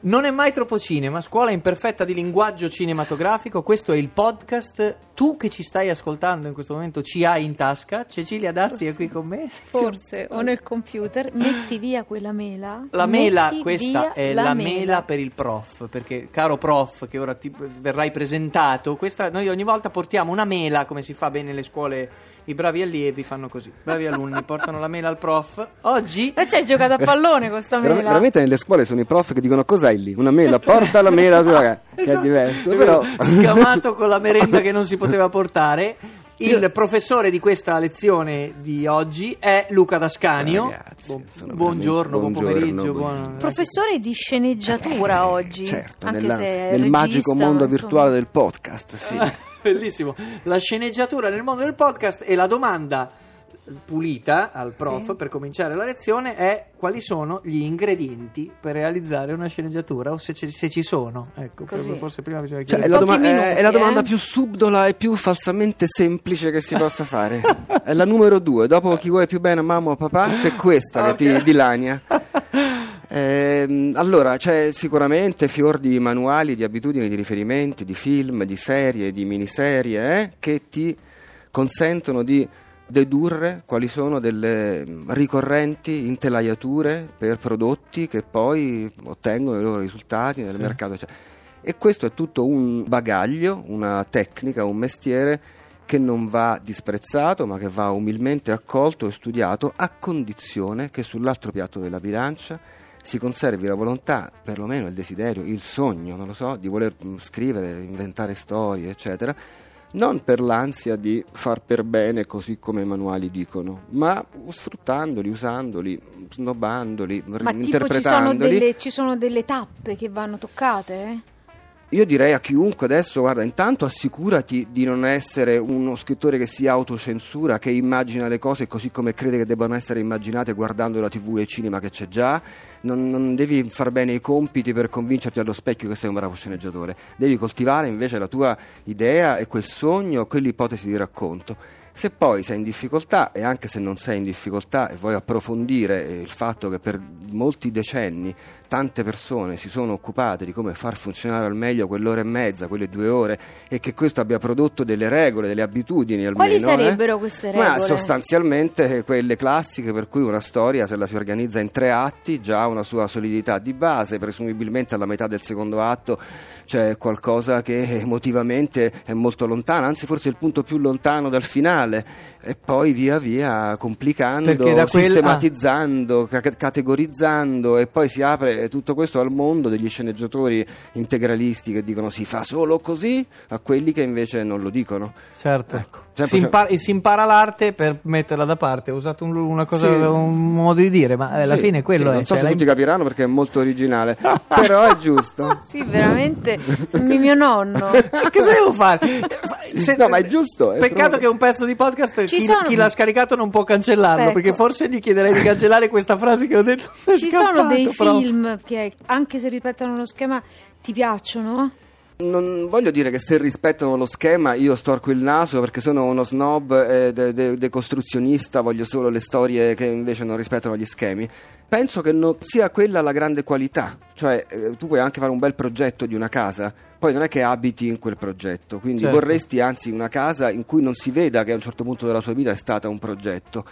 Non è mai troppo cinema, scuola imperfetta di linguaggio cinematografico, questo è il podcast. Tu che ci stai ascoltando in questo momento ci hai in tasca, Cecilia Dazzi è qui con me. Forse o nel computer metti via quella mela. La mela, questa è la, mela. per il prof, perché caro prof che ora ti verrai presentato, questa, noi ogni volta portiamo una mela come si fa bene nelle scuole, i bravi allievi fanno così, bravi alunni portano la mela al prof. Oggi Ma ci hai giocato a pallone con sta Vera- mela. veramente nelle scuole sono i prof che dicono cos'hai lì? Una mela, porta la mela, che è Esatto. diverso, È però... scamato con la merenda che non si poteva portare. Il professore di questa lezione di oggi è Luca Dascanio. Ragazzi, sono buongiorno, buon pomeriggio. buongiorno, buon- Professore di sceneggiatura oggi. Certo, anche nella- se nel regista, magico mondo insomma. virtuale del podcast, sì. Bellissimo. La sceneggiatura nel mondo del podcast e la domanda pulita al prof Sì. per cominciare la lezione è quali sono gli ingredienti per realizzare una sceneggiatura o se, ci- se ci sono. Ecco, Così. forse prima bisogna Cioè, è, chiedere. la Pochi doma- è- minuti, è la domanda eh. più subdola e più falsamente semplice che si possa fare. È la numero due. Dopo chi vuoi più bene, mamma o papà, c'è questa che ti dilania. Ehm, allora, c'è sicuramente fior di manuali, di abitudini, di riferimenti, di film, di serie, di miniserie eh, che ti consentono di dedurre quali sono delle ricorrenti intelaiature per prodotti che poi ottengono i loro risultati nel Sì. mercato. eccetera. E questo è tutto un bagaglio, una tecnica, un mestiere che non va disprezzato, ma che va umilmente accolto e studiato a condizione che sull'altro piatto della bilancia si conservi la volontà, perlomeno il desiderio, il sogno, non lo so, di voler scrivere, inventare storie, eccetera, non per l'ansia di far per bene così come i manuali dicono, ma sfruttandoli, usandoli, snobbandoli, Ma tipo ci sono, interpretandoli. delle, ci sono delle tappe che vanno toccate? Io direi a chiunque adesso, guarda, intanto assicurati di non essere uno scrittore che si autocensura, che immagina le cose così come crede che debbano essere immaginate guardando la tv e il cinema che c'è già. Non, non devi far bene i compiti per convincerti allo specchio che sei un bravo sceneggiatore. Devi coltivare invece la tua idea e quel sogno, quell'ipotesi di racconto. Se poi sei in difficoltà, e anche se non sei in difficoltà e vuoi approfondire eh, il fatto che per molti decenni tante persone si sono occupate di come far funzionare al meglio quell'ora e mezza, quelle due ore, e che questo abbia prodotto delle regole, delle abitudini almeno. Quali eh? sarebbero queste Ma regole? sostanzialmente quelle classiche per cui una storia, se la si organizza in tre atti, già ha una sua solidità di base, presumibilmente alla metà del secondo atto c'è qualcosa che emotivamente è molto lontano, anzi forse il punto più lontano dal finale, e poi via via complicando, quel- sistematizzando, ca- categorizzando, e poi si apre tutto questo al mondo degli sceneggiatori integralisti che dicono si fa solo così, a quelli che invece non lo dicono. Certo. Ecco. Si, impara, si impara l'arte per metterla da parte. Ho usato un- una cosa, Sì. un modo di dire, ma alla Sì, fine quello sì, è. Non so cioè, se la- tutti capiranno perché è molto originale, però è giusto. Sì, veramente. Mio nonno. Ma cosa devo fare? Se- No, ma è giusto, è Peccato proprio- che un pezzo di podcast chi, sono- chi l'ha scaricato non può cancellarlo. Ecco. Perché forse gli chiederei di cancellare questa frase che ho detto. Ci sono scappato, dei prof. film che, anche se rispettano lo schema, ti piacciono? Non voglio dire che se rispettano lo schema io storco il naso perché sono uno snob e de- de- decostruzionista, voglio solo le storie che invece non rispettano gli schemi. Penso che non sia quella la grande qualità, cioè eh, tu puoi anche fare un bel progetto di una casa, poi non è che abiti in quel progetto, quindi Certo. vorresti anzi una casa in cui non si veda che a un certo punto della sua vita è stata un progetto,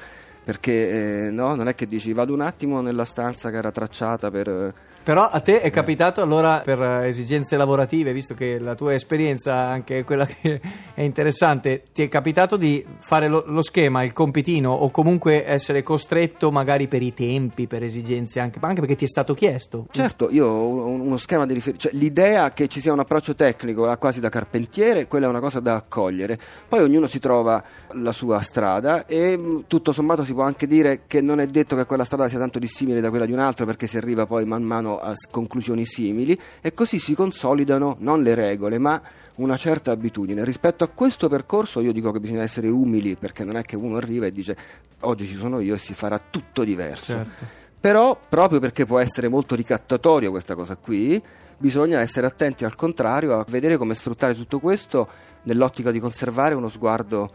perché eh, no, non è che dici vado un attimo nella stanza che era tracciata per... eh, Però a te è capitato allora per eh, esigenze lavorative, visto che la tua esperienza anche è quella che è interessante, ti è capitato di fare lo, lo schema, il compitino o comunque essere costretto magari per i tempi, per esigenze anche, ma anche perché ti è stato chiesto? Certo, io ho un- uno schema di riferimento, cioè l'idea che ci sia un approccio tecnico eh, quasi da carpentiere, quella è una cosa da accogliere. Poi ognuno si trova la sua strada e tutto sommato si può anche dire che non è detto che quella strada sia tanto dissimile da quella di un altro perché si arriva poi man mano a conclusioni simili e così si consolidano non le regole ma una certa abitudine. Rispetto a questo percorso io dico che bisogna essere umili perché non è che uno arriva e dice oggi ci sono io e si farà tutto diverso. Certo. Però, proprio perché può essere molto ricattatorio questa cosa qui, bisogna essere attenti al contrario a vedere come sfruttare tutto questo nell'ottica di conservare uno sguardo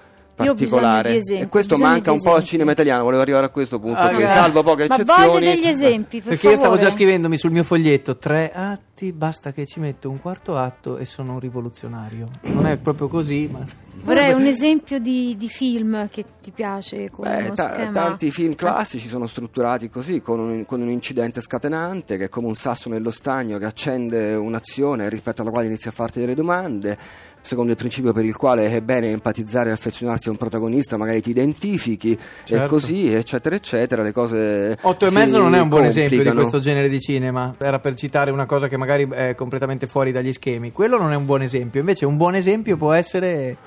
particolare. di esempi, e questo manca un po' al cinema italiano, volevo arrivare a questo punto, Ah, salvo poche Ma eccezioni. voglio degli esempi, per Perché io stavo favore. già scrivendomi sul mio foglietto tre atti, basta che ci metto un quarto atto e sono un rivoluzionario. Non è proprio così, ma... Vorrei un esempio di, di film che ti piace con Beh, ta- tanti film classici sono strutturati così, con un, con un incidente scatenante che è come un sasso nello stagno che accende un'azione rispetto alla quale inizia a farti delle domande, secondo il principio per il quale è bene empatizzare e affezionarsi a un protagonista, magari ti identifichi e Certo. così, eccetera, eccetera, le cose Otto e si mezzo non è un buon esempio di questo genere di cinema, era per citare una cosa che magari è completamente fuori dagli schemi. Quello non è un buon esempio, invece un buon esempio può essere...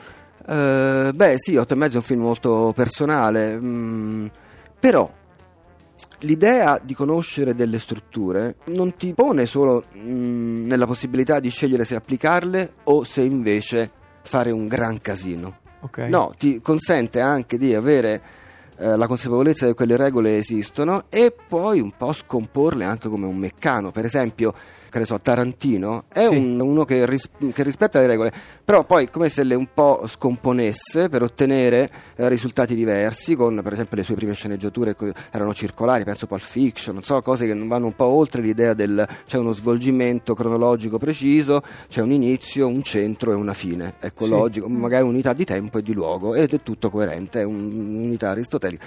Eh, beh, sì, Otto e mezzo è un film molto personale, mm, però l'idea di conoscere delle strutture non ti pone solo mm, nella possibilità di scegliere se applicarle o se invece fare un gran casino. Ok. No, ti consente anche di avere eh, la consapevolezza che quelle regole esistono e poi un po' scomporle anche come un meccano. Per esempio, che ne so, Tarantino è Sì. un- uno che, ris- che rispetta le regole, però poi come se le un po' scomponesse per ottenere eh, risultati diversi, con per esempio le sue prime sceneggiature erano circolari, penso Pulp Fiction, non so, cose che non vanno un po' oltre l'idea del c'è uno svolgimento cronologico preciso, c'è un inizio, un centro e una fine. Ecco, Sì. logico, magari unità di tempo e di luogo ed è tutto coerente, è un- un'unità aristotelica.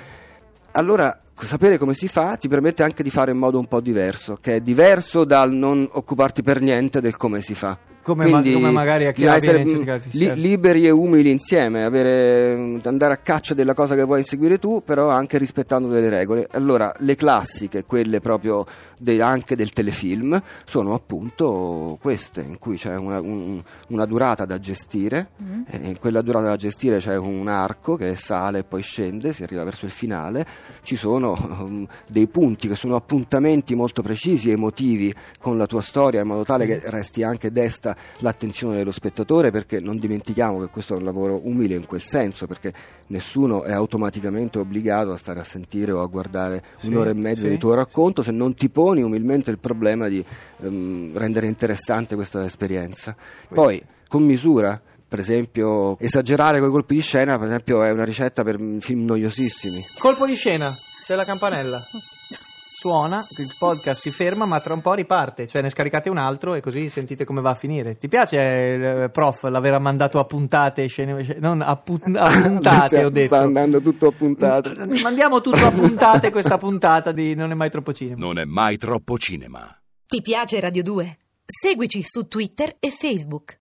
Allora, sapere come si fa ti permette anche di fare in modo un po' diverso, che è diverso dal non occuparti per niente del come si fa. Come ma- come magari a chi avviene essere li- certo. liberi e umili insieme, avere, andare a caccia della cosa che vuoi inseguire tu, però anche rispettando delle regole. Allora, le classiche, quelle proprio de- anche del telefilm, sono appunto queste, in cui c'è una, un- una durata da gestire, Mm. e in quella durata da gestire c'è un arco che sale e poi scende, si arriva verso il finale, ci sono um, dei punti che sono appuntamenti molto precisi, emotivi con la tua storia, in modo tale che resti anche desta l'attenzione dello spettatore, perché non dimentichiamo che questo è un lavoro umile in quel senso, perché nessuno è automaticamente obbligato a stare a sentire o a guardare Sì, un'ora e mezza sì, di tuo racconto se non ti poni umilmente il problema di ehm, rendere interessante questa esperienza. Poi, con misura, per esempio, esagerare con i colpi di scena, per esempio, è una ricetta per film noiosissimi. Colpo di scena, c'è la campanella. Suona, il podcast si ferma, ma tra un po' riparte. Cioè, ne scaricate un altro e così sentite come va a finire. Ti piace, eh, prof, l'aver mandato a puntate scene, non a, pu- a puntate, ho detto. Sta andando tutto a puntate. Mandiamo tutto a puntate questa puntata di Non è mai troppo cinema. Non è mai troppo cinema. Ti piace Radio 2? Seguici su Twitter e Facebook.